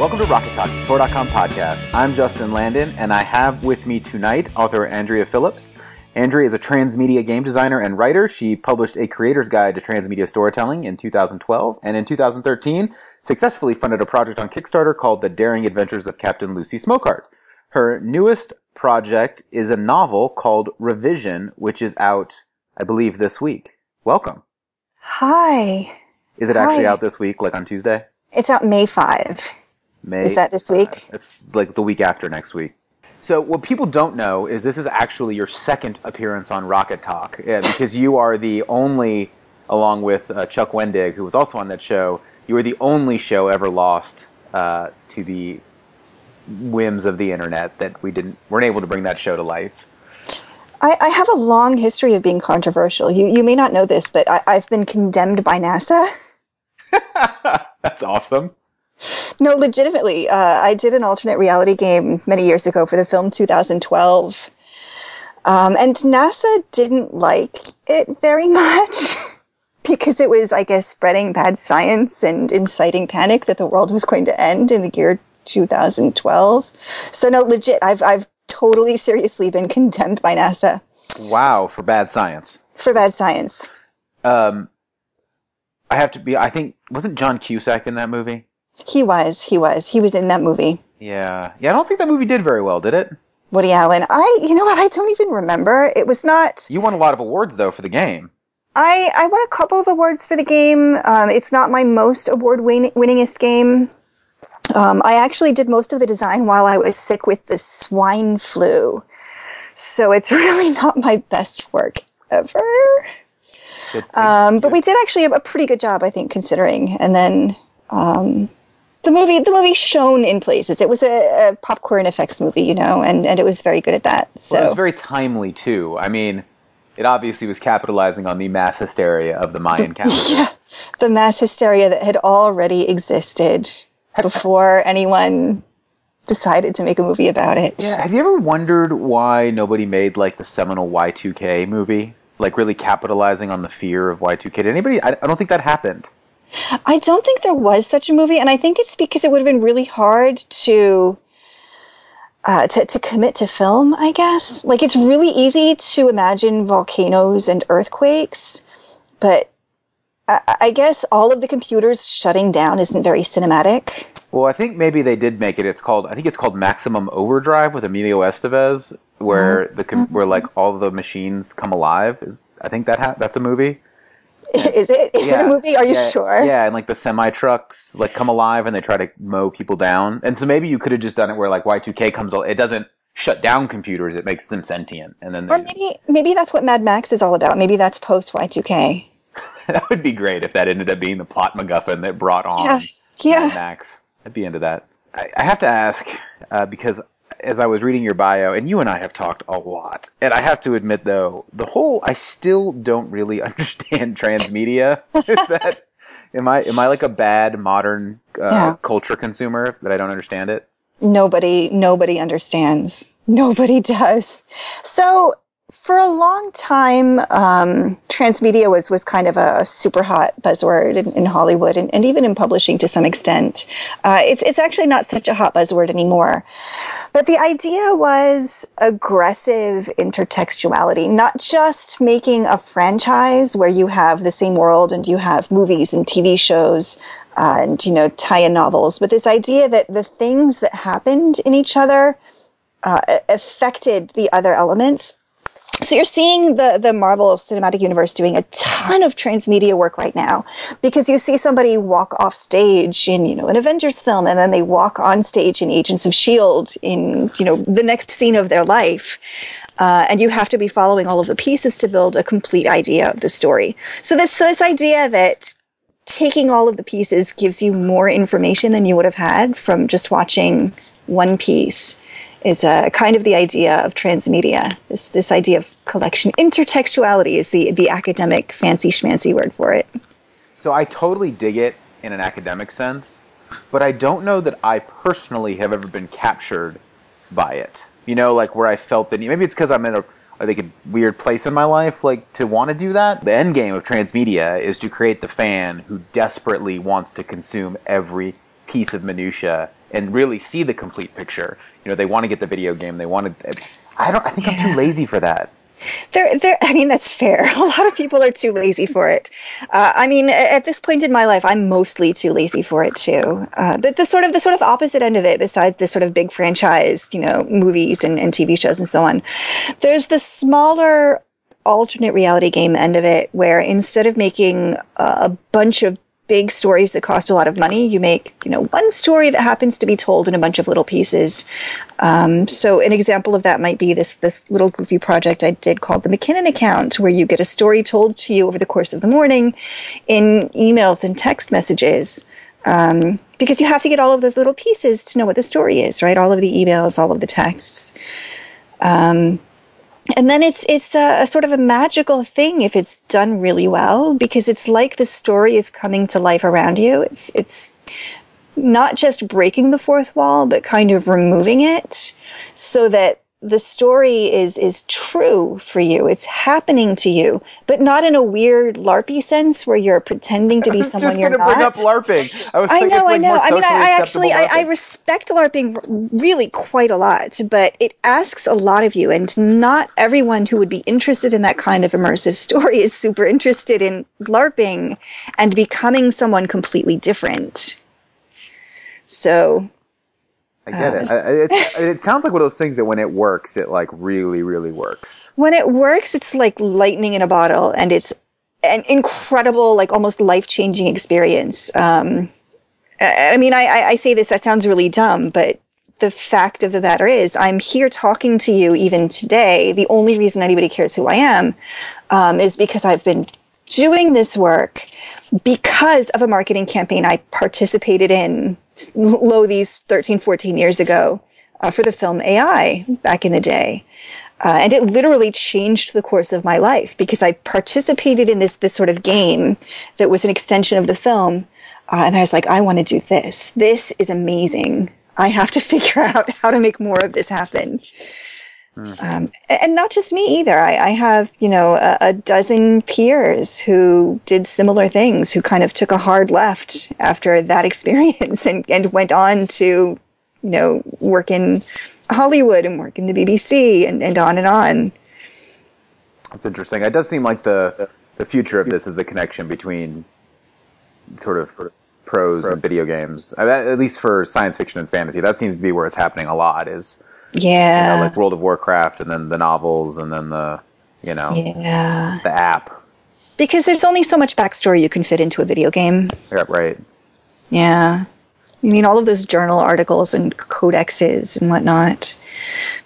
Welcome to Rocket Talk, Tor.com podcast. I'm Justin Landon, and I have with me tonight author Andrea Phillips. Andrea is a transmedia game designer and writer. She published A Creator's Guide to Transmedia Storytelling in 2012, and in 2013, successfully funded a project on Kickstarter called The Daring Adventures of Captain Lucy Smokeheart. Her newest project is a novel called Revision, which is out, I believe, this week. Welcome. Hi. Is it actually out this week, like on Tuesday? It's out May 5. May. Is that this week? It's like the week after next week. So what people don't know is this is actually your second appearance on Rocket Talk yeah, because you are the only, along with uh, Chuck Wendig, who was also on that show, you are the only show ever lost uh, to the whims of the internet that we didn't weren't able to bring that show to life. I, I have a long history of being controversial. You, you may not know this, but I, I've been condemned by NASA. That's awesome. No, legitimately. Uh, I did an alternate reality game many years ago for the film 2012. Um, and NASA didn't like it very much because it was, I guess, spreading bad science and inciting panic that the world was going to end in the year 2012. So, no, legit, I've, I've totally seriously been condemned by NASA Wow, for bad science. for bad science. Um, I have to be. I think wasn't John Cusack in that movie? He was, he was, he was in that movie. Yeah, yeah. I don't think that movie did very well, did it? Woody Allen. I, you know what? I don't even remember. It was not. You won a lot of awards though for the game. I I won a couple of awards for the game. Um, it's not my most award win- winningest game. Um, I actually did most of the design while I was sick with the swine flu, so it's really not my best work ever. Um, but we did actually a, a pretty good job, I think, considering. And then um, the movie, the movie shone in places. It was a, a popcorn effects movie, you know, and, and it was very good at that. So Well, it was very timely too. I mean, it obviously was capitalizing on the mass hysteria of the Mayan calendar. yeah, the mass hysteria that had already existed before anyone decided to make a movie about it. Yeah, Have you ever wondered why nobody made like the seminal Y2K movie? Like really capitalizing on the fear of Y2K. Did anybody? I, I don't think that happened. I don't think there was such a movie, and I think it's because it would have been really hard to. Uh, to, to commit to film, I guess. Like, it's really easy to imagine volcanoes and earthquakes, but I, I guess all of the computers shutting down isn't very cinematic. Well, I think maybe they did make it. It's called. I think it's called Maximum Overdrive with Emilio Estevez, where the com- where like all the machines come alive. Is I think that ha- that's a movie. Is it? Is it a movie? Are you yeah, sure? Yeah, and like the semi trucks like come alive and they try to mow people down. And so maybe you could have just done it where like Y2K comes. It doesn't shut down computers. It makes them sentient, and then Or maybe maybe that's what Mad Max is all about. Maybe that's post Y2K. that would be great if that ended up being the plot MacGuffin that brought on Yeah. Mad Max. I'd be into that. I, I have to ask uh, because as I was reading your bio, and you and I have talked a lot, and I have to admit though, the whole I still don't really understand transmedia. Is that am I am I like a bad modern uh, Yeah. culture consumer that I don't understand it? Nobody nobody understands. Nobody does. So for a long time, um, transmedia was, was kind of a super hot buzzword in, in Hollywood and, and even in publishing to some extent. Uh, it's, it's actually not such a hot buzzword anymore. But the idea was aggressive intertextuality, not just making a franchise where you have the same world and you have movies and TV shows uh, and, you know, tie-in novels, but this idea that the things that happened in each other uh, affected the other elements. So you're seeing the the Marvel Cinematic Universe doing a ton of transmedia work right now because you see somebody walk off stage in you know an Avengers film and then they walk on stage in Agents of Shield in you know the next scene of their life, uh, and you have to be following all of the pieces to build a complete idea of the story. So this this idea that taking all of the pieces gives you more information than you would have had from just watching one piece is uh, kind of the idea of transmedia. This this idea of collection intertextuality is the the academic fancy schmancy word for it. So I totally dig it in an academic sense, but I don't know that I personally have ever been captured by it. You know, like where I felt that maybe it's because I'm in a I think a weird place in my life, like to want to do that. The end game of transmedia is to create the fan who desperately wants to consume every piece of minutia and really see the complete picture. You know, they want to get the video game. They want to. I don't. I think I'm too lazy for that. There, there. I mean, that's fair. A lot of people are too lazy for it. Uh, I mean, at this point in my life, I'm mostly too lazy for it too. Uh, but the sort of the sort of opposite end of it, besides the sort of big franchise, you know, movies and, and TV shows and so on, there's the smaller alternate reality game end of it, where instead of making a bunch of big stories that cost a lot of money. You make, you know, one story that happens to be told in a bunch of little pieces. Um, so an example of that might be this this little goofy project I did called the McKinnon account, where you get a story told to you over the course of the morning in emails and text messages. Um, because you have to get all of those little pieces to know what the story is, right? All of the emails, all of the texts. Um, and then it's it's a, a, sort of a magical thing if it's done really well because it's like the story is coming to life around you. It's it's not just breaking the fourth wall, but kind of removing it so that the story is is true for you. It's happening to you, but not in a weird LARPy sense where you're pretending to be someone you're not. Just going to bring up LARPing. I, was I know, like I know. I mean, I, I actually, I, I, respect LARPing really quite a lot, but it asks a lot of you, and not everyone who would be interested in that kind of immersive story is super interested in LARPing and becoming someone completely different. So I get it. it. It sounds like one of those things that when it works, it like really, really works. When it works, it's like lightning in a bottle, and it's an incredible, like almost life changing experience. Um, I mean, I, I say this, that sounds really dumb, but the fact of the matter is, I'm here talking to you even today. The only reason anybody cares who I am um, is because I've been doing this work because of a marketing campaign I participated in lo these 13, 14 years ago uh, for the film AI back in the day. Uh, and it literally changed the course of my life because I participated in this, this sort of game that was an extension of the film. Uh, and I was like, I want to do this. This is amazing. I have to figure out how to make more of this happen. Mm-hmm. Um, and not just me either. I, I have, you know, a, a, dozen peers who did similar things, who kind of took a hard left after that experience and, and went on to, you know, work in Hollywood and work in the BBC and, and on and on. That's interesting. It does seem like the the future of this is the connection between sort of, sort of and video games. At least for science fiction and fantasy, that seems to be where it's happening a lot. Is yeah. You know, like World of Warcraft and then the novels and then the, you know, yeah. the app. Because there's only so much backstory you can fit into a video game. Yeah, right. Yeah. I mean, all of those journal articles and codexes and whatnot.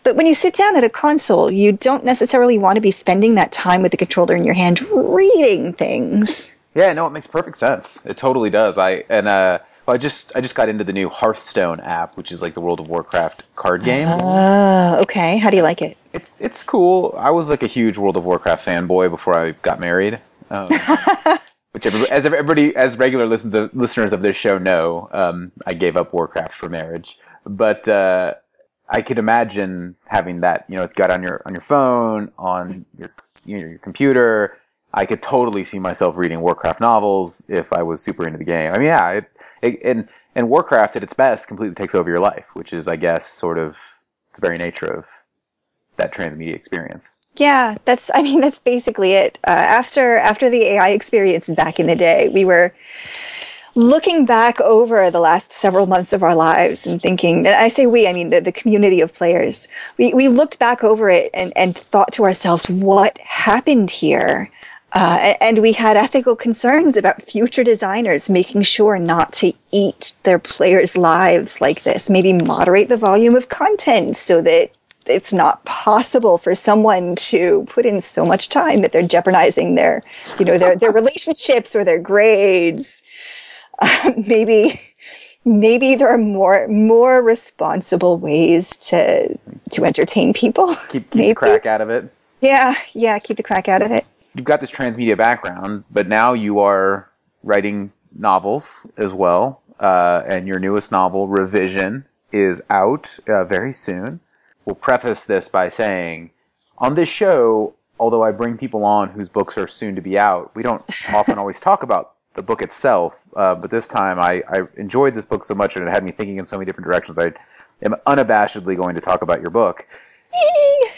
But when you sit down at a console, you don't necessarily want to be spending that time with the controller in your hand reading things. Yeah, no, it makes perfect sense. It totally does. I and uh well, I just I just got into the new Hearthstone app, which is like the World of Warcraft card game. Oh, okay. How do you like it? It's it's cool. I was like a huge World of Warcraft fanboy before I got married. Um, which everybody, as everybody as regular listeners of, listeners of this show know, um, I gave up Warcraft for marriage. But uh, I could imagine having that. You know, it's got on your on your phone, on your you know, your computer. I could totally see myself reading Warcraft novels if I was super into the game. I mean, yeah, it, it, and and Warcraft at its best completely takes over your life, which is, I guess, sort of the very nature of that transmedia experience. Yeah, that's. I mean, that's basically it. Uh, after after the AI experience back in the day, we were looking back over the last several months of our lives and thinking, and I say we, I mean the, the community of players, we, we looked back over it and, and thought to ourselves, what happened here? Uh, and we had ethical concerns about future designers making sure not to eat their players' lives like this. Maybe moderate the volume of content so that it's not possible for someone to put in so much time that they're jeopardizing their, you know, their, their relationships or their grades. Uh, maybe, maybe there are more, more responsible ways to, to entertain people. Keep, keep the crack out of it. Yeah. Yeah. Keep the crack out of it you've got this transmedia background, but now you are writing novels as well. Uh, and your newest novel, Revision, is out uh, very soon. We'll preface this by saying on this show, although I bring people on whose books are soon to be out, we don't often always talk about the book itself, uh, but this time I, I enjoyed this book so much and it had me thinking in so many different directions. I am unabashedly going to talk about your book.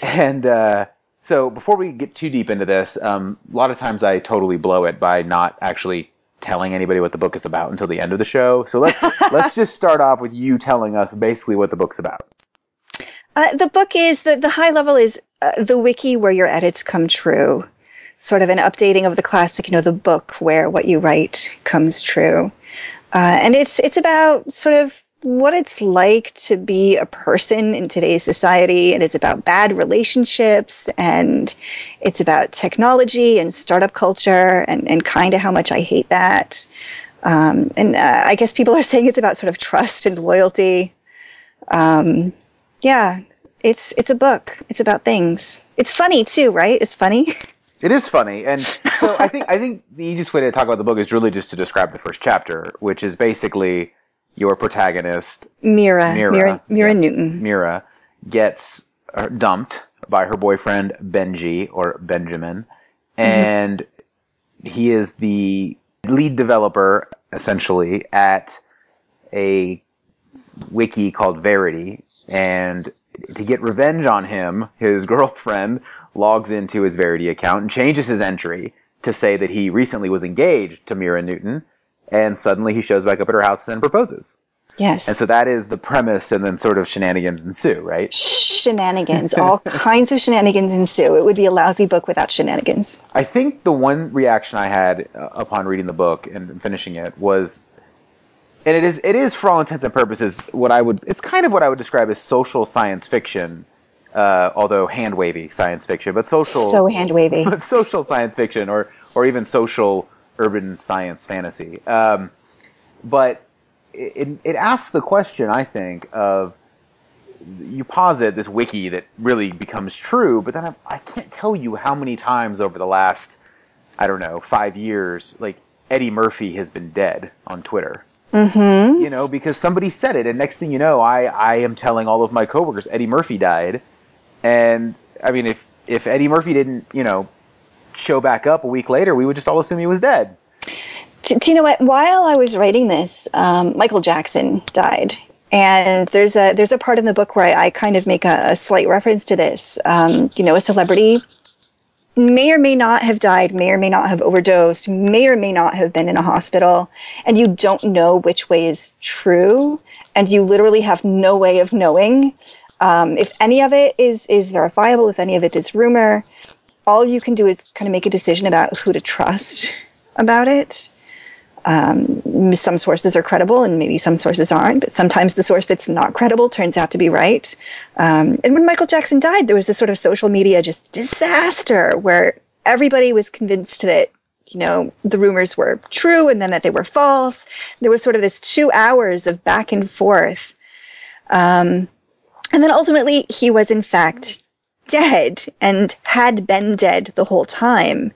and uh, so before we get too deep into this, um, a lot of times I totally blow it by not actually telling anybody what the book is about until the end of the show. So let's let's just start off with you telling us basically what the book's about. Uh, the book is the the high level is uh, the wiki where your edits come true, sort of an updating of the classic, you know, the book where what you write comes true, uh, and it's it's about sort of what it's like to be a person in today's society, and it's about bad relationships, and it's about technology and startup culture, and and kind of how much I hate that. Um, and uh, I guess people are saying it's about sort of trust and loyalty. Um, yeah, it's it's a book. It's about things. It's funny too, right? It's funny. It is funny, and so I think I think the easiest way to talk about the book is really just to describe the first chapter, which is basically your protagonist Mira, Mira, Mira, Mira yeah, Newton. Mira gets uh, dumped by her boyfriend Benji or Benjamin, mm-hmm. and mm-hmm. he is the lead developer essentially at a wiki called Verity, and to get revenge on him, his girlfriend logs into his Verity account and changes his entry to say that he recently was engaged to Mira Newton, and suddenly he shows back up at her house and proposes. Yes. And so that is the premise, and then sort of shenanigans ensue, right? Shenanigans. All kinds of shenanigans ensue. It would be a lousy book without shenanigans. I think the one reaction I had uh, upon reading the book and finishing it was and it is it is for all intents and purposes what I would it's kind of what I would describe as social science fiction, uh, although hand wavy science fiction, but social so hand wavy, but social science fiction or or even social urban science fantasy. Um, but it, it asks the question, I think, of you posit this wiki that really becomes true, but then I, I can't tell you how many times over the last I don't know five years, like Eddie Murphy has been dead on Twitter. Mm-hmm. You know, because somebody said it, and next thing you know, I I am telling all of my coworkers Eddie Murphy died, and I mean if if Eddie Murphy didn't you know show back up a week later, we would just all assume he was dead. Do, do you know what? While I was writing this, um, Michael Jackson died, and there's a there's a part in the book where I, I kind of make a, a, slight reference to this. Um, you know, a celebrity may or may not have died, may or may not have overdosed, may or may not have been in a hospital, and you don't know which way is true, and you literally have no way of knowing um, if any of it is is verifiable, if any of it is rumor. All you can do is kind of make a decision about who to trust about it. Um, some sources are credible and maybe some sources aren't, but sometimes the source that's not credible turns out to be right. Um, and when Michael Jackson died, there was this sort of social media just disaster where everybody was convinced that, you know, the rumors were true and then that they were false. There was sort of this two hours of back and forth. Um, and then ultimately he was in fact dead and had been dead the whole time.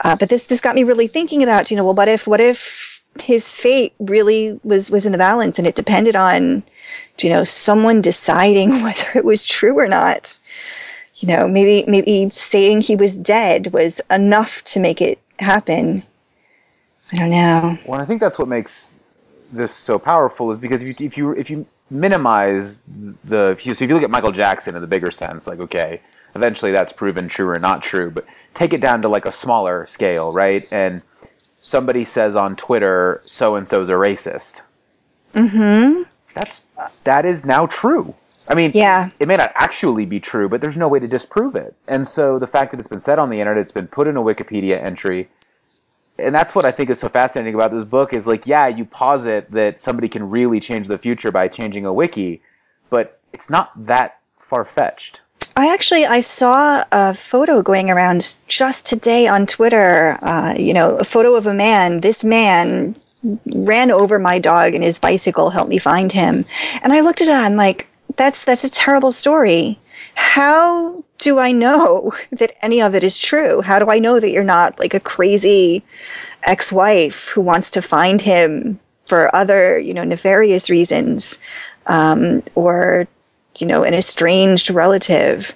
Uh, but this this got me really thinking about, you know, well, what if what if his fate really was was in the balance and it depended on, you know, someone deciding whether it was true or not. You know, maybe maybe saying he was dead was enough to make it happen. I don't know. Well, I think that's what makes this so powerful is because if you if you if you minimize the if you, so if you look at Michael Jackson in the bigger sense, like okay, eventually that's proven true or not true, but take it down to like a smaller scale, right? And somebody says on Twitter, "So and so's a racist." Mm-hmm. That's that is now true. I mean, yeah. it may not actually be true, but there's no way to disprove it. And so the fact that it's been said on the internet, it's been put in a Wikipedia entry, and that's what I think is so fascinating about this book is like, yeah, you posit that somebody can really change the future by changing a wiki, but it's not that far fetched. I actually I saw a photo going around just today on Twitter. Uh, you know, a photo of a man. This man ran over my dog and his bicycle helped me find him. And I looked at it. I'm like, that's that's a terrible story. How do I know that any of it is true? How do I know that you're not like a crazy ex-wife who wants to find him for other, you know, nefarious reasons, um, or you know, an estranged relative.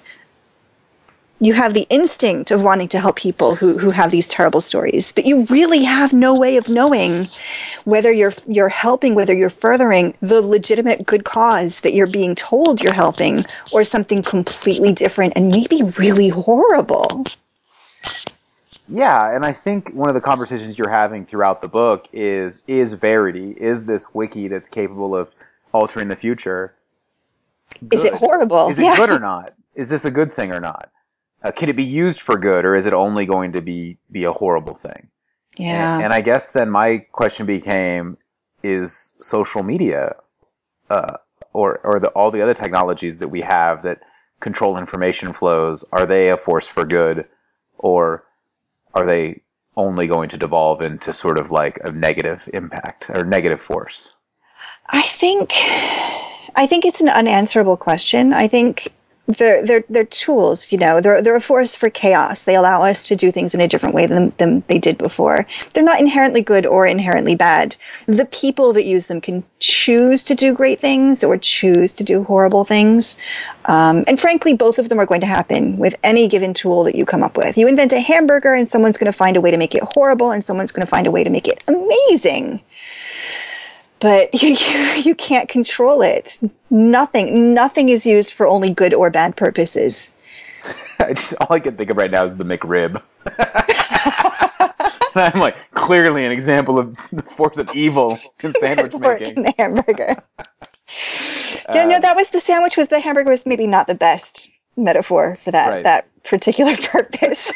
You have the instinct of wanting to help people who, who have these terrible stories, but you really have no way of knowing whether you're you're helping, whether you're furthering the legitimate good cause that you're being told you're helping, or something completely different and maybe really horrible. Yeah, and I think one of the conversations you're having throughout the book is is Verity, is this wiki that's capable of altering the future? Good? Is it horrible? Is it yeah. good or not? Is this a good thing or not? Uh, can it be used for good, or is it only going to be be a horrible thing? Yeah. And, and I guess then my question became: Is social media, uh, or or the, all the other technologies that we have that control information flows, are they a force for good, or are they only going to devolve into sort of like a negative impact or negative force? I think I think it's an unanswerable question. I think they're they're they're tools, you know. They're they're a force for chaos. They allow us to do things in a different way than than they did before. They're not inherently good or inherently bad. The people that use them can choose to do great things or choose to do horrible things. Um, and frankly, both of them are going to happen with any given tool that you come up with. You invent a hamburger, and someone's going to find a way to make it horrible, and someone's going to find a way to make it amazing but you, you, you can't control it. Nothing, nothing is used for only good or bad purposes. I just, all I can think of right now is the McRib. I'm like clearly an example of the force of evil in sandwich making. In the hamburger. yeah, no, that was the um, sandwich. Was the hamburger was maybe not the best metaphor for that right. that particular purpose.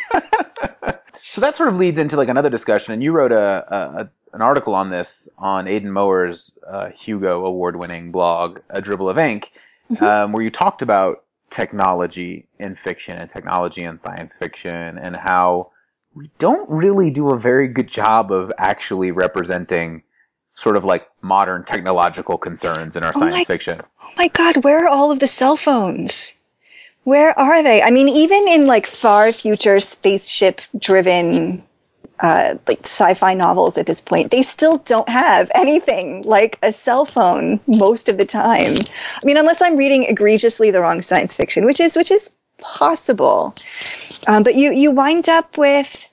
so that sort of leads into like another discussion, and you wrote a, a, an article on this on Aidan Moher's uh, Hugo award-winning blog, A Dribble of Ink, mm-hmm. um, where you talked about technology in fiction and technology in science fiction and how we don't really do a very good job of actually representing sort of like modern technological concerns in our oh science my, fiction. Oh my god, where are all of the cell phones? Where are they? I mean, even in like far future spaceship driven uh, like sci-fi novels at this point, they still don't have anything like a cell phone most of the time. I mean, unless I'm reading egregiously the wrong science fiction, which is which is possible. Um, but you you wind up with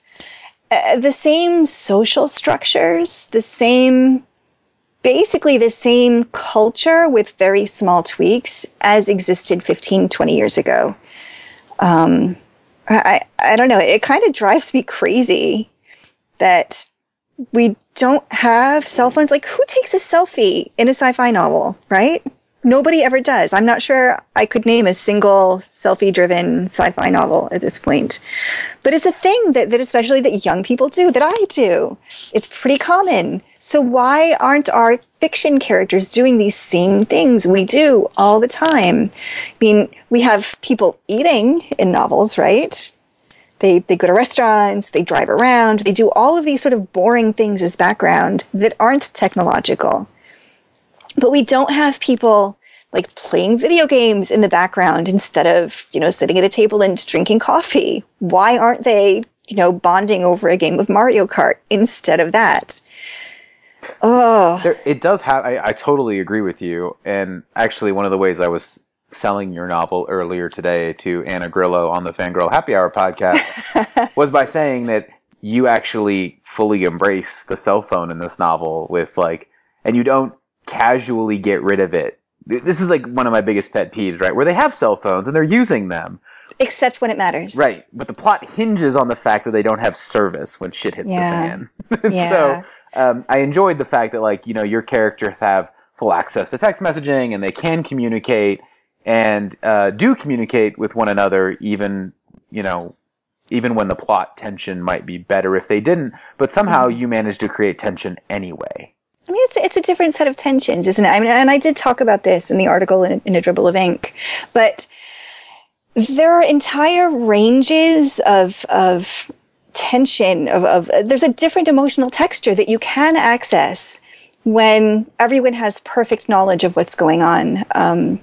uh, the same social structures, the same basically the same culture with very small tweaks as existed 15, 20 years ago. Um, I, I don't know. It kind of drives me crazy that we don't have cell phones. Like, who takes a selfie in a sci fi novel, right? Nobody ever does. I'm not sure I could name a single selfie driven sci fi novel at this point. But it's a thing that, that, especially that young people do, that I do. It's pretty common. So why aren't our fiction characters doing these same things we do all the time? I mean, we have people eating in novels, right? They, they go to restaurants, they drive around, they do all of these sort of boring things as background that aren't technological. But we don't have people like playing video games in the background instead of, you know, sitting at a table and drinking coffee. Why aren't they, you know, bonding over a game of Mario Kart instead of that? Oh. There, it does have, I, I totally agree with you. And actually, one of the ways I was selling your novel earlier today to Ana Grilo on the Fangirl Happy Hour podcast was by saying that you actually fully embrace the cell phone in this novel with like, and you don't casually get rid of it. This is like one of my biggest pet peeves, right? Where they have cell phones and they're using them. Except when it matters. Right. But the plot hinges on the fact that they don't have service when shit hits yeah. the fan. yeah. So, um, I enjoyed the fact that like, you know, your characters have full access to text messaging and they can communicate and uh, do communicate with one another, even you know, even when the plot tension might be better if they didn't. But somehow mm-hmm. you managed to create tension anyway. I mean, it's, it's a different set of tensions, isn't it? I mean, and I did talk about this in the article in, in a dribble of ink, but there are entire ranges of of tension of, of there's a different emotional texture that you can access when everyone has perfect knowledge of what's going on. Um,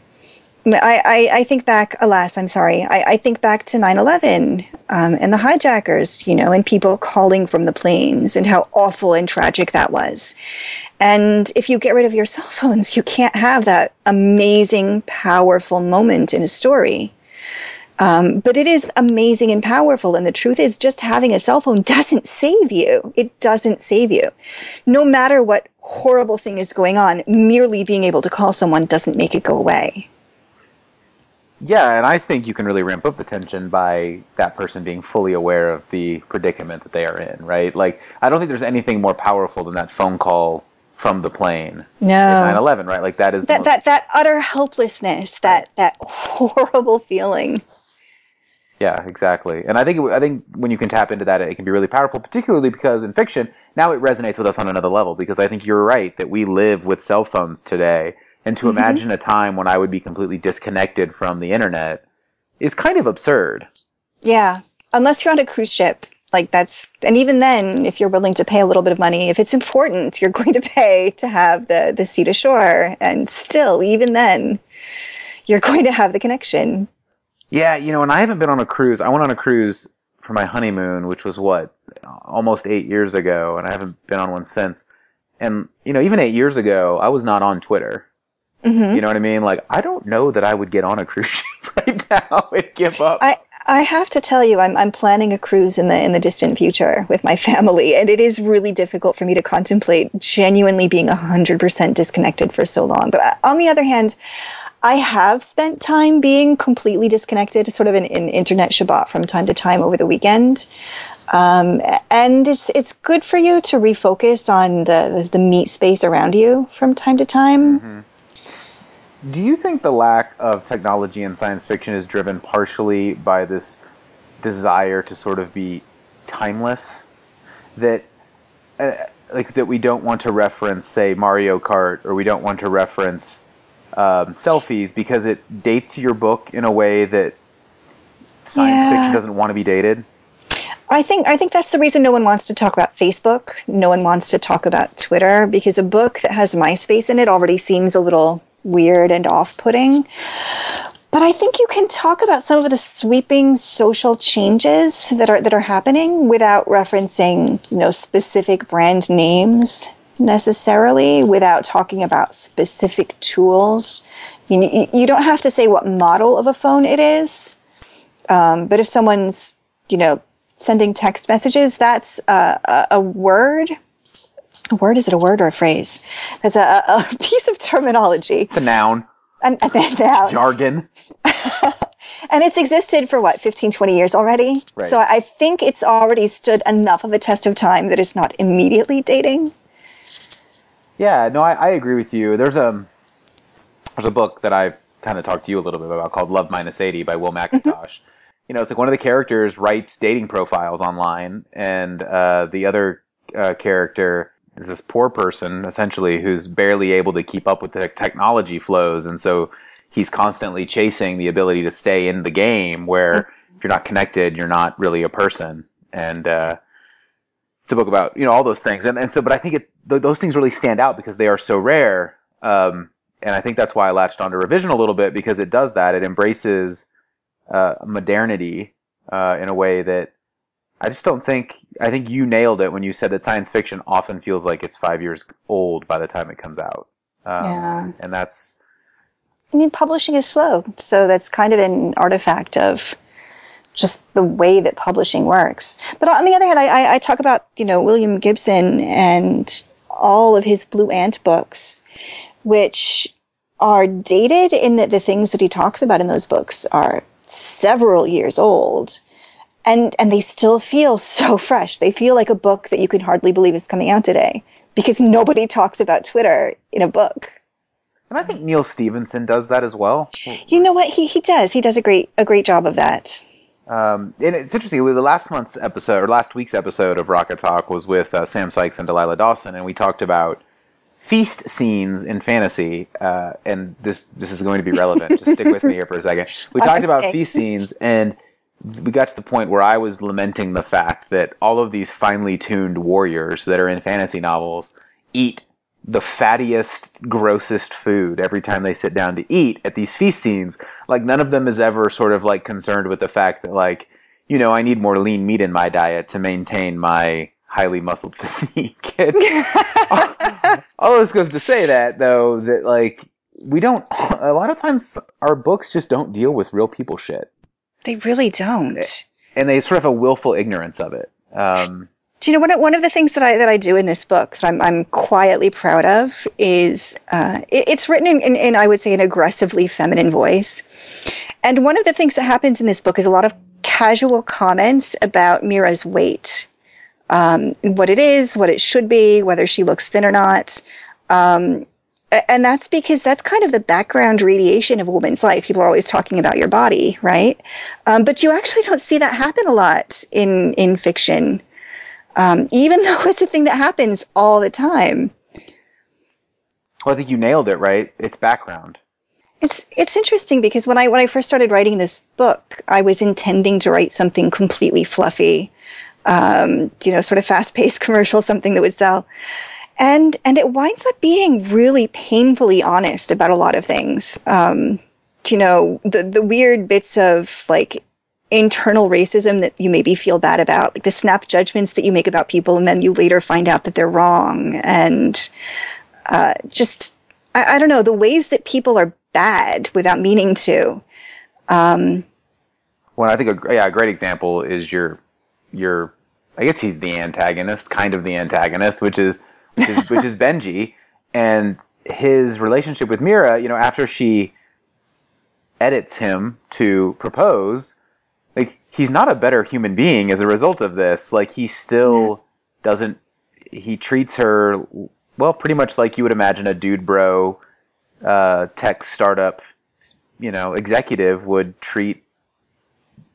I, I, I, think back, alas, I'm sorry. I, I think back to 9-11 um, and the hijackers, you know, and people calling from the planes and how awful and tragic that was. And if you get rid of your cell phones, you can't have that amazing, powerful moment in a story. Um, but it is amazing and powerful. And the truth is, just having a cell phone doesn't save you. It doesn't save you. No matter what horrible thing is going on, merely being able to call someone doesn't make it go away. Yeah, and I think you can really ramp up the tension by that person being fully aware of the predicament that they are in, right? Like, I don't think there's anything more powerful than that phone call from the plane. No. 9/11, right? Like that is that most, that that utter helplessness, that that horrible feeling. Yeah, exactly. And I think it, I think when you can tap into that, it can be really powerful, particularly because in fiction now it resonates with us on another level. Because I think you're right that we live with cell phones today, and to mm-hmm. imagine a time when I would be completely disconnected from the internet is kind of absurd. Yeah, unless you're on a cruise ship like that's and even then if you're willing to pay a little bit of money if it's important you're going to pay to have the the seat ashore. And still even then you're going to have the connection. Yeah you know and i haven't been on a cruise i went on a cruise for my honeymoon which was what almost eight years ago and i haven't been on one since. And you know even eight years ago i was not on twitter Mm-hmm. You know what I mean? Like, I don't know that I would get on a cruise ship right now and give up. I, I have to tell you, I'm, I'm planning a cruise in the in the distant future with my family, and it is really difficult for me to contemplate genuinely being hundred percent disconnected for so long. But I, on the other hand, I have spent time being completely disconnected, sort of an, an internet Shabbat from time to time over the weekend. Um, and it's it's good for you to refocus on the the meat space around you from time to time. Mm-hmm do you think the lack of technology in science fiction is driven partially by this desire to sort of be timeless? That uh, like that we don't want to reference, say, Mario Kart, or we don't want to reference um, selfies because it dates your book in a way that science yeah. fiction doesn't want to be dated. I think I think that's the reason no one wants to talk about Facebook. No one wants to talk about Twitter because a book that has MySpace in it already seems a little weird and off putting. But I think you can talk about some of the sweeping social changes that are that are happening without referencing, you know, specific brand names necessarily, without talking about specific tools. You, you don't have to say what model of a phone it is, um, but if someone's, you know, sending text messages, that's a, a word a word? Is it a word or a phrase? There's a, a piece of terminology. It's a noun. An, a noun. Jargon. and it's existed for what 15 20 years already right. so i think it's already stood enough of a test of time that it's not immediately dating yeah no i, I agree with you there's a there's a book that i've kind of talked to you a little bit about called love minus 80 by will mcintosh mm-hmm. you know it's like one of the characters writes dating profiles online and uh, the other uh, character is this poor person essentially who's barely able to keep up with the technology flows, and so he's constantly chasing the ability to stay in the game. Where if you're not connected, you're not really a person. And uh, it's a book about you know all those things, and and so but I think it th- those things really stand out because they are so rare. Um, and I think that's why I latched onto revision a little bit because it does that. It embraces uh, modernity uh, in a way that I just don't think. I think you nailed it when you said that science fiction often feels like it's five years old by the time it comes out. Um, yeah, and that's. I mean, publishing is slow, so that's kind of an artifact of just the way that publishing works. But on the other hand, I, I talk about you know William Gibson and all of his Blue Ant books, which are dated in that the things that he talks about in those books are several years old and and they still feel so fresh. They feel like a book that you can hardly believe is coming out today because nobody talks about Twitter in a book. And I think Neal Stephenson does that as well. You know what? He he does. He does a great a great job of that. Um, and it's interesting. The last month's episode or last week's episode of Rocket Talk was with uh, Sam Sykes and Delilah Dawson, and we talked about feast scenes in fantasy. Uh, and this this is going to be relevant. Just stick with me here for a second. We talked about feast scenes and we got to the point where I was lamenting the fact that all of these finely tuned warriors that are in fantasy novels eat the fattiest, grossest food every time they sit down to eat at these feast scenes. Like none of them is ever sort of like concerned with the fact that like, you know, I need more lean meat in my diet to maintain my highly muscled physique. all, all this goes to say that though, that like, we don't, a lot of times our books just don't deal with real people shit They really don't. And they sort of have a willful ignorance of it. Um, do you know one of, one of the things that I that I do in this book that I'm I'm quietly proud of is uh, it, it's written in, in, in I would say an aggressively feminine voice, and one of the things that happens in this book is a lot of casual comments about Mira's weight, um, what it is, what it should be, whether she looks thin or not. Um, and that's because that's kind of the background radiation of a woman's life. People are always talking about your body, right? Um, but you actually don't see that happen a lot in in fiction, um, even though it's a thing that happens all the time. Well, I think you nailed it, right? It's background. It's it's interesting because when I when I first started writing this book, I was intending to write something completely fluffy, um, you know, sort of fast paced commercial, something that would sell, and and it winds up being really painfully honest about a lot of things. Um, you know, the the weird bits of like internal racism that you maybe feel bad about, like the snap judgments that you make about people, and then you later find out that they're wrong, and uh, just I, I don't know the ways that people are bad without meaning to. Um, well, I think a, yeah, a great example is your your. I guess he's the antagonist, kind of the antagonist, which is which is which is Benji, and his relationship with Mira. You know, after she edits him to propose, like he's not a better human being as a result of this. Like he still doesn't. He treats her well, pretty much like you would imagine a dude bro uh, tech startup, you know, executive would treat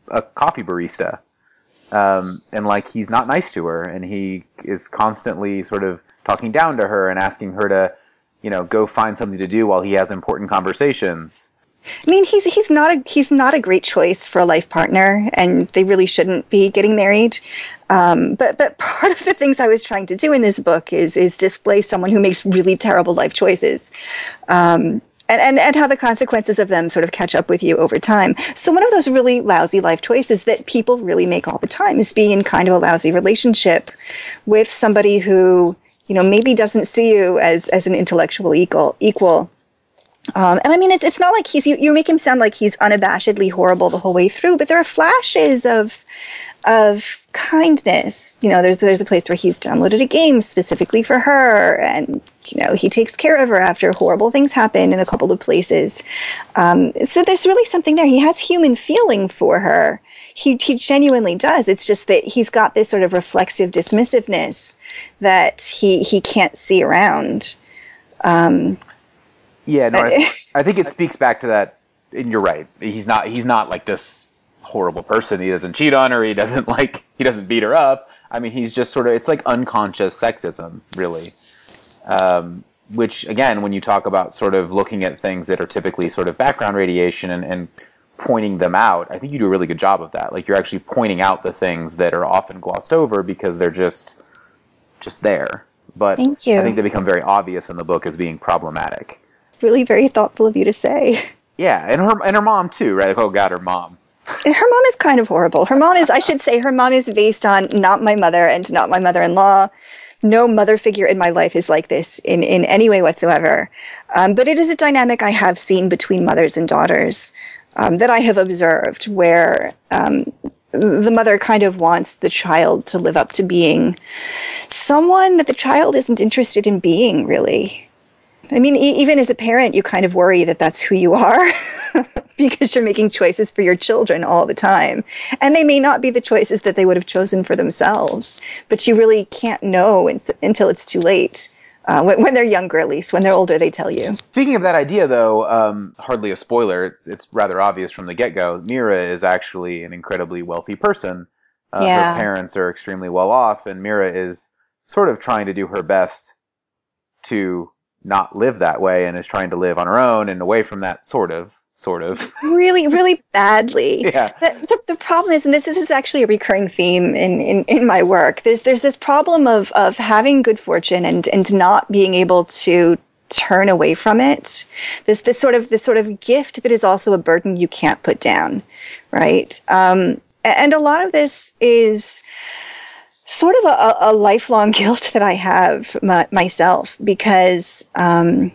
a coffee barista. Um, and like he's not nice to her, and he is constantly sort of talking down to her and asking her to, you know, go find something to do while he has important conversations. I mean, he's he's not a he's not a great choice for a life partner, and they really shouldn't be getting married. Um, but but part of the things I was trying to do in this book is is display someone who makes really terrible life choices. Um, and, and, and how the consequences of them sort of catch up with you over time. So one of those really lousy life choices that people really make all the time is being in kind of a lousy relationship with somebody who, you know, maybe doesn't see you as, as an intellectual equal, equal um, and I mean, it's, it's not like he's, you, you make him sound like he's unabashedly horrible the whole way through, but there are flashes of, of kindness. You know, there's, there's a place where he's downloaded a game specifically for her and, you know, he takes care of her after horrible things happen in a couple of places. Um, so there's really something there. He has human feeling for her. He, he genuinely does. It's just that he's got this sort of reflexive dismissiveness that he, he can't see around. Um, yeah, no, I, I think it speaks back to that. And you're right. He's not. He's not like this horrible person. He doesn't cheat on her. He doesn't like. He doesn't beat her up. I mean, he's just sort of. It's like unconscious sexism, really. Um, which again, when you talk about sort of looking at things that are typically sort of background radiation and, and pointing them out, I think you do a really good job of that. Like you're actually pointing out the things that are often glossed over because they're just just there. But. I think they become very obvious in the book as being problematic really very thoughtful of you to say. Yeah, and her and her mom too, right? Like, oh God, her mom. Her mom is kind of horrible. Her mom is, I should say, her mom is based on not my mother and not my mother-in-law. No mother figure in my life is like this in, in any way whatsoever. Um, but it is a dynamic I have seen between mothers and daughters um, that I have observed where um, the mother kind of wants the child to live up to being someone that the child isn't interested in being, really. I mean, e- even as a parent, you kind of worry that that's who you are because you're making choices for your children all the time. And they may not be the choices that they would have chosen for themselves, but you really can't know in- until it's too late. Uh, when, when, they're younger, at least. When they're older, they tell you. Speaking of that idea, though, um, hardly a spoiler. It's, it's, rather obvious from the get go. Mira is actually an incredibly wealthy person. Uh, yeah. Her parents are extremely well off, and Mira is sort of trying to do her best to not live that way and is trying to live on her own and away from that sort of sort of. Really really badly. Yeah. The, the, the, problem is and this, this is actually a recurring theme in, in, in my work there's there's this problem of of having good fortune and and not being able to turn away from it. This this sort of this sort of gift that is also a burden you can't put down right? Um and a lot of this is sort of a, a lifelong guilt that I have myself because um,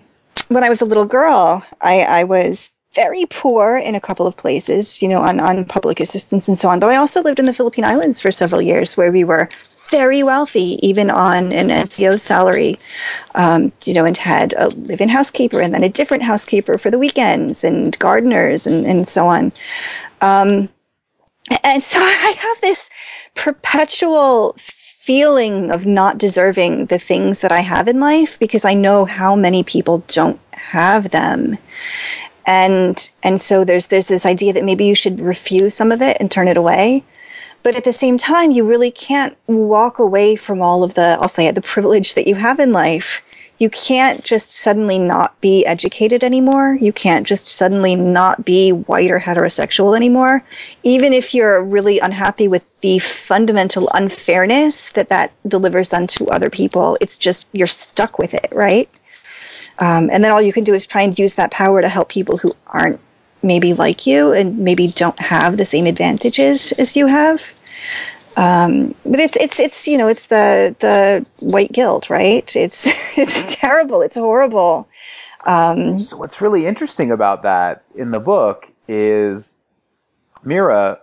when I was a little girl, I, I was very poor in a couple of places, you know, on, on public assistance and so on. But I also lived in the Philippine Islands for several years where we were very wealthy, even on an NCO salary, um, you know, and had a live-in housekeeper and then a different housekeeper for the weekends and gardeners and, and so on. Um, and so I have this perpetual feeling of not deserving the things that I have in life because I know how many people don't have them. And and so there's there's this idea that maybe you should refuse some of it and turn it away. But at the same time, you really can't walk away from all of the, I'll say it, the privilege that you have in life you can't just suddenly not be educated anymore. You can't just suddenly not be white or heterosexual anymore. Even if you're really unhappy with the fundamental unfairness that that delivers unto other people, it's just, you're stuck with it, right? Um, and then all you can do is try and use that power to help people who aren't maybe like you and maybe don't have the same advantages as you have. Um, but it's it's it's you know it's the the white guilt, right? It's it's terrible. It's horrible. Um, so what's really interesting about that in the book is Mira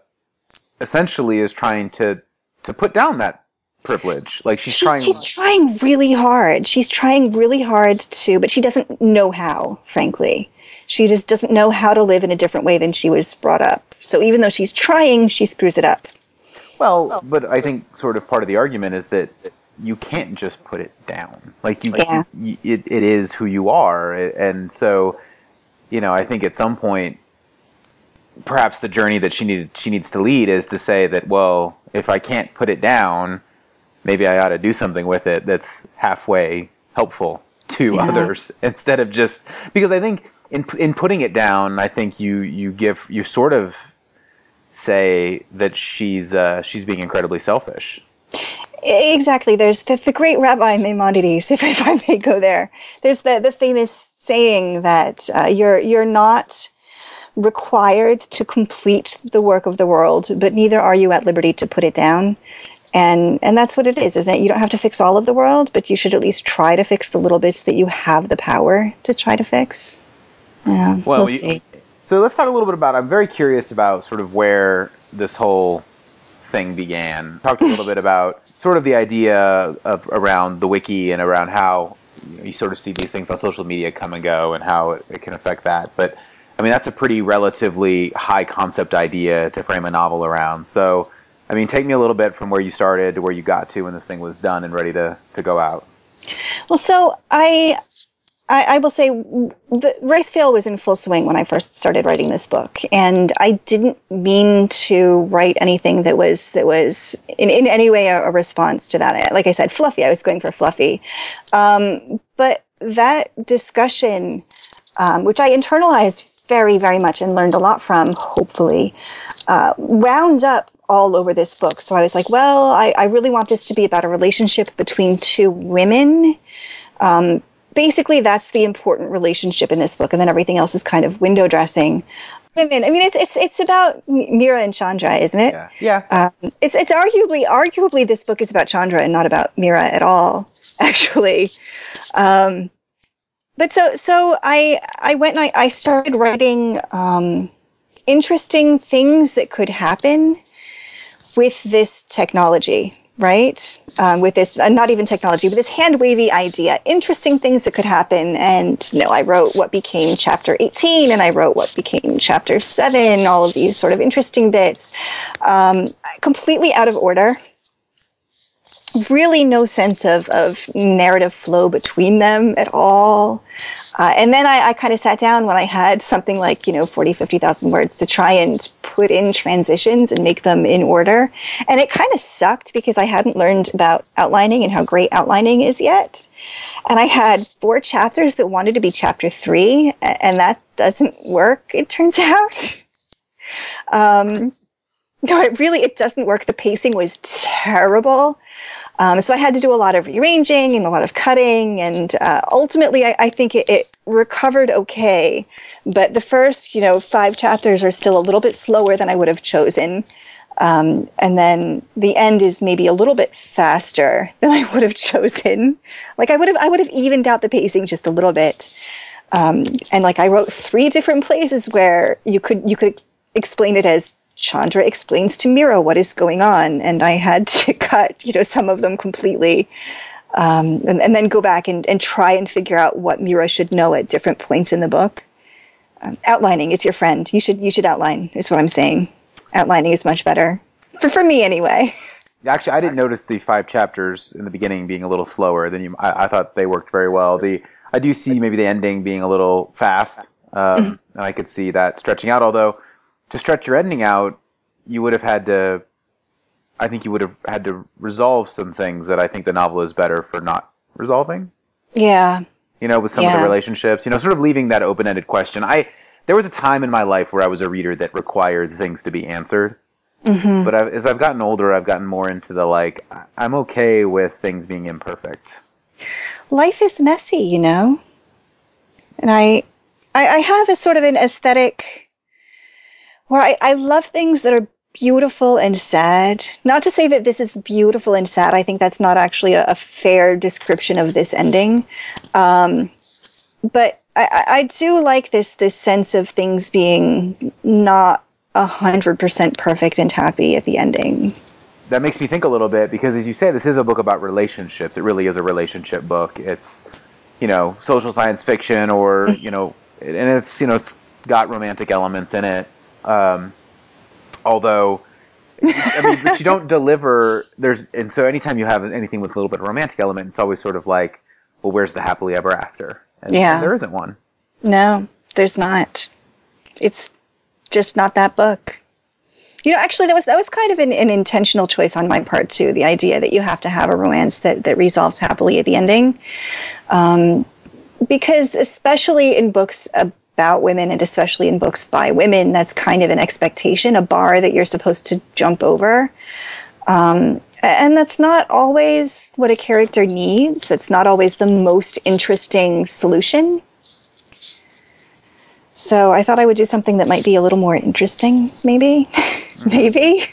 essentially is trying to to put down that privilege. Like she's, she's trying. She's trying really hard. She's trying really hard to, but she doesn't know how. Frankly, she just doesn't know how to live in a different way than she was brought up. So even though she's trying, she screws it up. Well, but I think sort of part of the argument is that you can't just put it down. Like you, yeah. you it, it is who you are, and so you know, I think at some point, perhaps the journey that she needed she needs to lead is to say that, well, if I can't put it down, maybe I ought to do something with it that's halfway helpful to yeah. others instead of just because I think in in putting it down, I think you you give you sort of say that she's uh, she's being incredibly selfish. Exactly. There's the, the great Rabbi Maimonides, if, if I may go there. There's the, the famous saying that uh, you're you're not required to complete the work of the world, but neither are you at liberty to put it down. And and that's what it is, isn't it? You don't have to fix all of the world, but you should at least try to fix the little bits that you have the power to try to fix. Yeah, well, we'll you, see. So let's talk a little bit about. I'm very curious about sort of where this whole thing began. Talk a little bit about sort of the idea of around the wiki and around how you, you, sort of see these things on social media come and go and how it, it can affect that. But I mean, that's a pretty relatively high concept idea to frame a novel around. So, I mean, take me a little bit from where you started to where you got to when this thing was done and ready to, to go out. Well, so I I, I, will say the RaceFail was in full swing when I first started writing this book, and I didn't mean to write anything that was that was in, in any way a, a response to that. Like I said, fluffy. I was going for fluffy, um, but that discussion, um, which I internalized very very much and learned a lot from, hopefully, uh, wound up all over this book. So I was like, well, I, I really want this to be about a relationship between two women. Um, basically that's the important relationship in this book, and then everything else is kind of window dressing. Women. I mean, it's it's it's about Mira and Chandra, isn't it? Yeah. yeah. Um, it's it's arguably arguably this book is about Chandra and not about Mira at all, actually. Um, but so so I I went and I, I started writing um, interesting things that could happen with this technology right? Um, with this, uh, not even technology, but this hand wavy idea, interesting things that could happen. And you know, I wrote what became chapter 18 and I wrote what became chapter 7, all of these sort of interesting bits, um, completely out of order. Really, no sense of, of narrative flow between them at all. Uh, and then I, I kind of sat down when I had something like, you know, 40, 50,000 words to try and put in transitions and make them in order. And it kind of sucked because I hadn't learned about outlining and how great outlining is yet. And I had four chapters that wanted to be chapter three, and that doesn't work, it turns out. um, no, it really, it doesn't work. The pacing was terrible. Um, so I had to do a lot of rearranging and a lot of cutting, and uh, ultimately, I, I think it, it, recovered okay. But the first, you know, five chapters are still a little bit slower than I would have chosen. Um, and then the end is maybe a little bit faster than I would have chosen. Like I would have, I would have evened out the pacing just a little bit. Um, and like I wrote three different places where you could you could explain it as Chandra explains to Mira what is going on, and I had to cut you know some of them completely. Um, and, and, then go back and, and try and figure out what Mira should know at different points in the book. Um, outlining is your friend. You should you should outline. Is what I'm saying. Outlining is much better for for me anyway. Actually, I didn't notice the five chapters in the beginning being a little slower than you. I, I thought they worked very well. The I do see maybe the ending being a little fast, um, mm-hmm. and I could see that stretching out. Although to stretch your ending out, you would have had to. I think you would have had to resolve some things that I think the novel is better for not resolving. Yeah. You know, with some yeah. of the relationships, you know, sort of leaving that open-ended question. I there was a time in my life where I was a reader that required things to be answered. Mm-hmm. But I've, as I've gotten older, I've gotten more into the like, I'm okay with things being imperfect. Life is messy, you know? And I, I, I have a sort of an aesthetic where I, I love things that are beautiful and sad. Not to say that this is beautiful and sad. I think that's not actually a, a fair description of this ending. Um, but I, I do like this this sense of things being not a hundred percent perfect and happy at the ending. That makes me think a little bit because, as you say, this is a book about relationships. It really is a relationship book. It's, you know, social science fiction, or mm. you know, and it's you know, it's got romantic elements in it. Um, although, I mean, but you don't deliver. There's and so anytime you have anything with a little bit of romantic element, it's always sort of like, well, where's the happily ever after? And, yeah, and there isn't one. No, there's not. It's just not that book. You know, actually, that was that was kind of an, an, intentional choice on my part too. The idea that you have to have a romance that that resolves happily at the ending, um, because especially in books about women, and especially in books by women, that's kind of an expectation, a bar that you're supposed to jump over. Um, and that's not always what a character needs. That's not always the most interesting solution. So I thought I would do something that might be a little more interesting, maybe. Mm-hmm. maybe.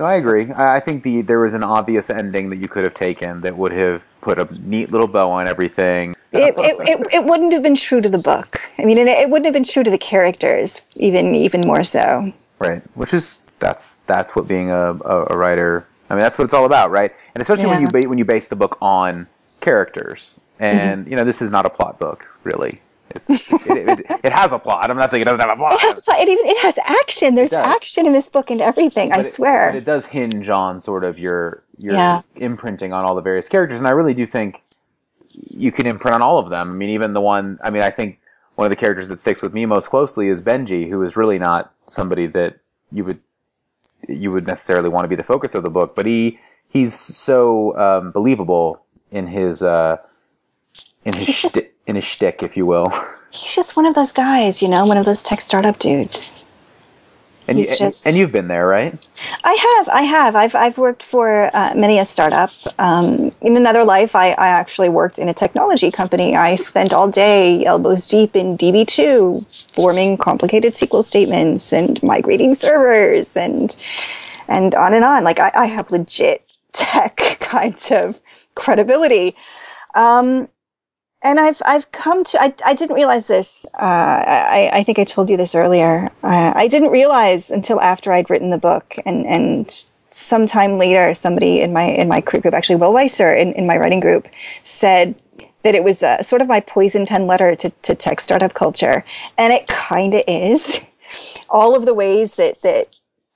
No, I agree. I think the there was an obvious ending that you could have taken that would have put a neat little bow on everything. it, it, it, it, wouldn't have been true to the book. I mean, it, it wouldn't have been true to the characters, even even more so. Right, which is that's that's what being a, a, a writer. I mean, that's what it's all about, right? And especially yeah. when you ba- when you base the book on characters, and mm-hmm. you know, this is not a plot book, really. It, it, it, has a plot. I'm not saying it doesn't have a plot. It has plot. It even it has action. There's action in this book and everything. But I swear. but it does hinge on sort of your your yeah. imprinting on all the various characters, and I really do think you can imprint on all of them. I mean, even the one. I mean, I think one of the characters that sticks with me most closely is Benji, who is really not somebody that you would you would necessarily want to be the focus of the book, but he he's so um, believable in his uh, in his shtick, in his shtick, if you will. He's just one of those guys, you know, one of those tech startup dudes. And, you, just, and you've been there, right? I have. I have. I've, I've worked for uh, many a startup. Um, in another life, I, I actually worked in a technology company. I spent all day elbows deep in DB2, forming complicated SQL statements and migrating servers and and on and on. Like I, I have legit tech kinds of credibility. Um, and I've I've come to I, I didn't realize this. Uh, I I think I told you this earlier. Uh, I didn't realize until after I'd written the book, and and sometime later, somebody in my in my crew group, actually Will Weiser in, in my writing group, said that it was sort of my poison pen letter to, to tech startup culture, and it kind of is. All of the ways that that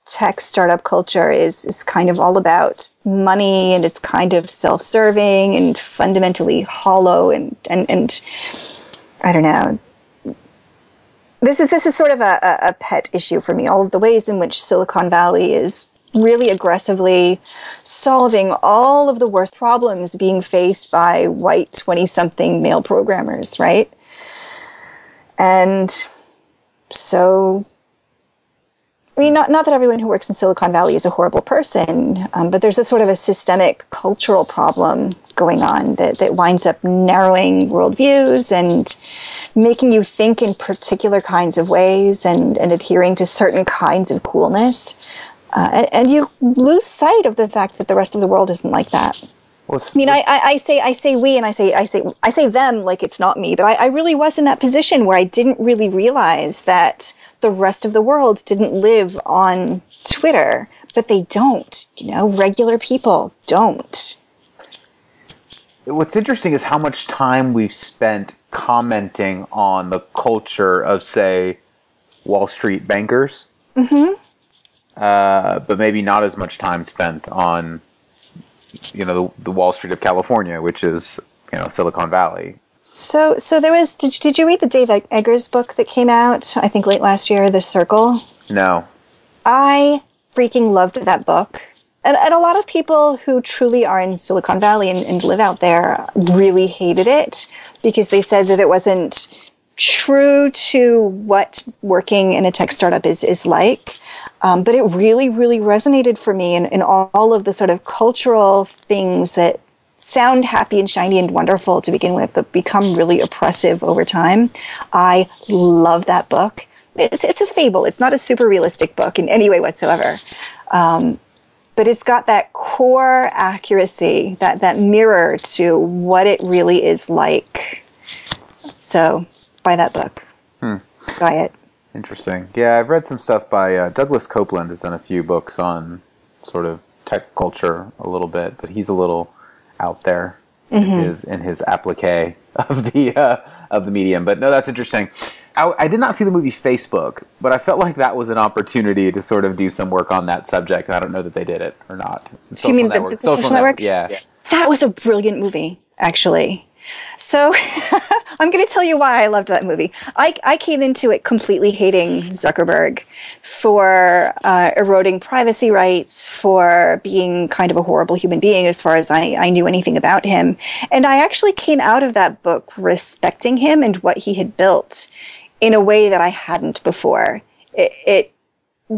tech startup culture is is kind of all about money and it's kind of self-serving and fundamentally hollow and and and I don't know. This is this is sort of a, a pet issue for me. All of the ways in which Silicon Valley is really aggressively solving all of the worst problems being faced by white 20 something male programmers, right? And so I mean, not, not that everyone who works in Silicon Valley is a horrible person, um, but there's a sort of a systemic cultural problem going on that, that winds up narrowing worldviews and making you think in particular kinds of ways and, and adhering to certain kinds of coolness. Uh, and, and, you lose sight of the fact that the rest of the world isn't like that. Well, I mean, I, I, I say I say we, and I say I say I say them like it's not me. But I, I really was in that position where I didn't really realize that the rest of the world didn't live on Twitter, but they don't. You know, regular people don't. What's interesting is how much time we've spent commenting on the culture of, say, Wall Street bankers. Mm-hmm. Uh, but maybe not as much time spent on, you know, the, the Wall Street of California, which is, you know, Silicon Valley. So, so there was. Did you, did you read the Dave Eggers book that came out? I think late last year, The Circle. No. I freaking loved that book. And, and a lot of people who truly are in Silicon Valley and, and live out there really hated it because they said that it wasn't true to what working in a tech startup is, is like. Um, but it really, really resonated for me in, in all, all of the sort of cultural things that sound happy and shiny and wonderful to begin with, but become really oppressive over time. I love that book. It's, it's a fable. It's not a super realistic book in any way whatsoever. Um, but it's got that core accuracy, that, that mirror to what it really is like. So, buy that book. Buy it. Interesting. Yeah, I've read some stuff by uh, Douglas Coupland. Has done a few books on sort of tech culture a little bit, but he's a little out there in his in his applique of the uh, of the medium. But no, that's interesting. I, I did not see the movie Facebook, but I felt like that was an opportunity to sort of do some work on that subject. I don't know that they did it or not. Social mean the- the Social Network? Yeah. That was a brilliant movie, actually. So I'm going to tell you why I loved that movie. I, I came into it completely hating Zuckerberg for uh, eroding privacy rights, for being kind of a horrible human being as far as I, I knew anything about him. And I actually came out of that book respecting him and what he had built in a way that I hadn't before. It, it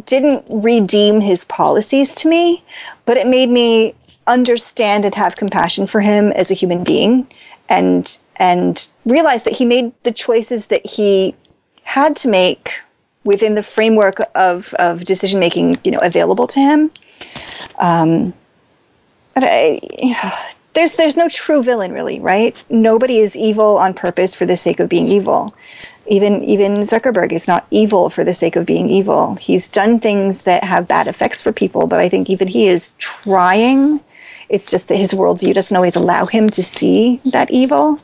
didn't redeem his policies to me, but it made me understand and have compassion for him as a human being and and realize that he made the choices that he had to make within the framework of, of decision making you know available to him um, I, there's there's no true villain really right nobody is evil on purpose for the sake of being evil even even Zuckerberg is not evil for the sake of being evil. He's done things that have bad effects for people, but I think even he is trying. It's just that his worldview doesn't always allow him to see that evil.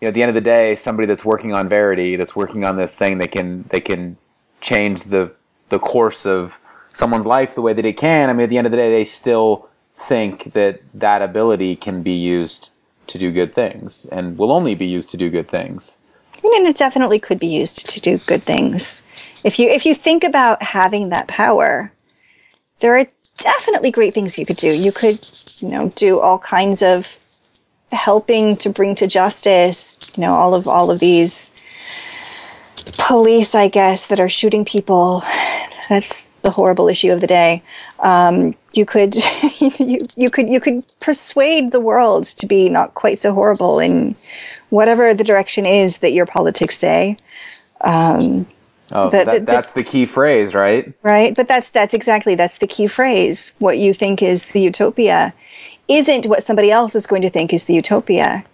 you know, at the end of the day, somebody that's working on Verity, that's working on this thing, they can they can change the the course of someone's life the way that it can. I mean, at the end of the day, they still think that that ability can be used to do good things and will only be used to do good things. And it definitely could be used to do good things. If you if you think about having that power, there are definitely great things you could do. You could, you know, do all kinds of helping to bring to justice, you know, all of all of these police, I guess, that are shooting people. That's the horrible issue of the day. Um, you could, you, you could, you could persuade the world to be not quite so horrible in whatever the direction is that your politics say. Um, Oh, But- that, but- that's the key phrase, right? right? But that's that's exactly that's the key phrase. What you think is the utopia isn't what somebody else is going to think is the utopia.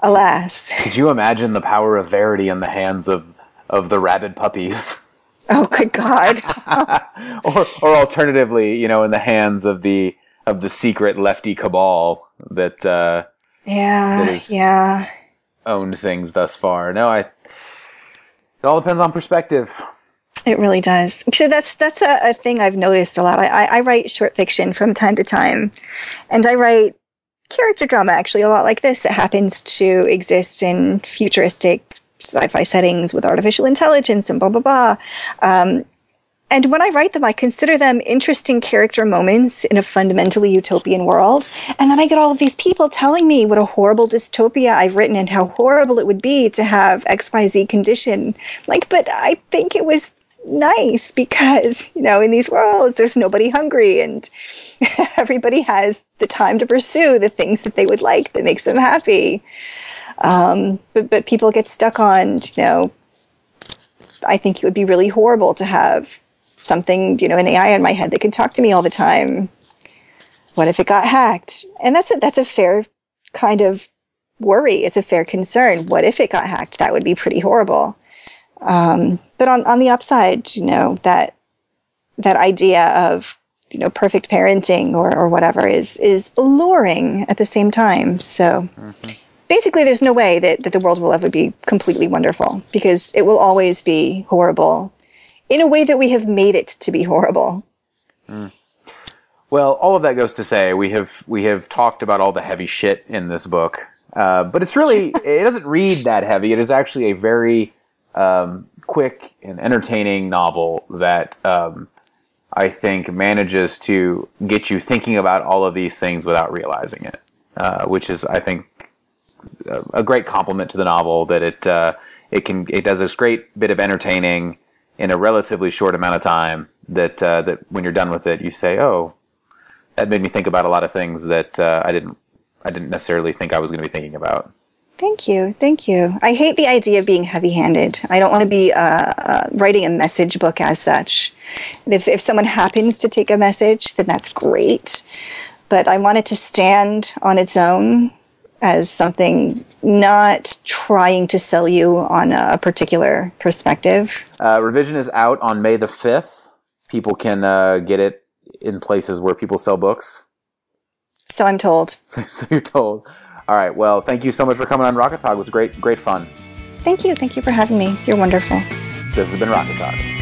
Alas. Could you imagine the power of Verity in the hands of of the rabid puppies? Oh good God. or or alternatively, you know, in the hands of the of the secret lefty cabal that uh, Yeah. That Yeah. owned things thus far. No, I. It all depends on perspective. It really does. So that's that's a, a thing I've noticed a lot. I, I, write short fiction from time to time, and I write character drama actually a lot like this that happens to exist in futuristic sci-fi settings with artificial intelligence and blah blah blah. Um, and when I write them, I consider them interesting character moments in a fundamentally utopian world. And then I get all of these people telling me what a horrible dystopia I've written and how horrible it would be to have XYZ condition. Like, but I think it was nice because, you know, in these worlds, there's nobody hungry and everybody has the time to pursue the things that they would like that makes them happy. Um, but, but people get stuck on, you know, I think it would be really horrible to have something, you know, an AI in my head that can talk to me all the time. what if it got hacked? And that's a, that's a fair kind of worry. It's a fair concern. What if it got hacked? That would be pretty horrible. Um, but on, on the upside, you know, that, that idea of, you know, perfect parenting or, or whatever is, is alluring at the same time. So mm-hmm. basically there's no way that, that the world will ever be completely wonderful because it will always be horrible in a way that we have made it to be horrible. Mm. Well, all of that goes to say we have we have talked about all the heavy shit in this book, uh, but it's really it doesn't read that heavy. It is actually a very um, quick and entertaining novel that um, I think manages to get you thinking about all of these things without realizing it, uh, which is I think a great compliment to the novel that it uh, it can it does this great bit of entertaining in a relatively short amount of time that uh, that when you're done with it you say oh that made me think about a lot of things that uh, I didn't I didn't necessarily think I was going to be thinking about. Thank you, thank you. I hate the idea of being heavy-handed. I don't want to be uh, uh, writing a message book as such. if if someone happens to take a message, then that's great. But I want it to stand on its own as something not trying to sell you on a particular perspective. Uh, revision is out on May the fifth. People can uh, get it in places where people sell books. So I'm told. So, so you're told. All right. Well, thank you so much for coming on Rocket Talk. It was great, great fun. Thank you. Thank you for having me. You're wonderful. This has been Rocket Talk.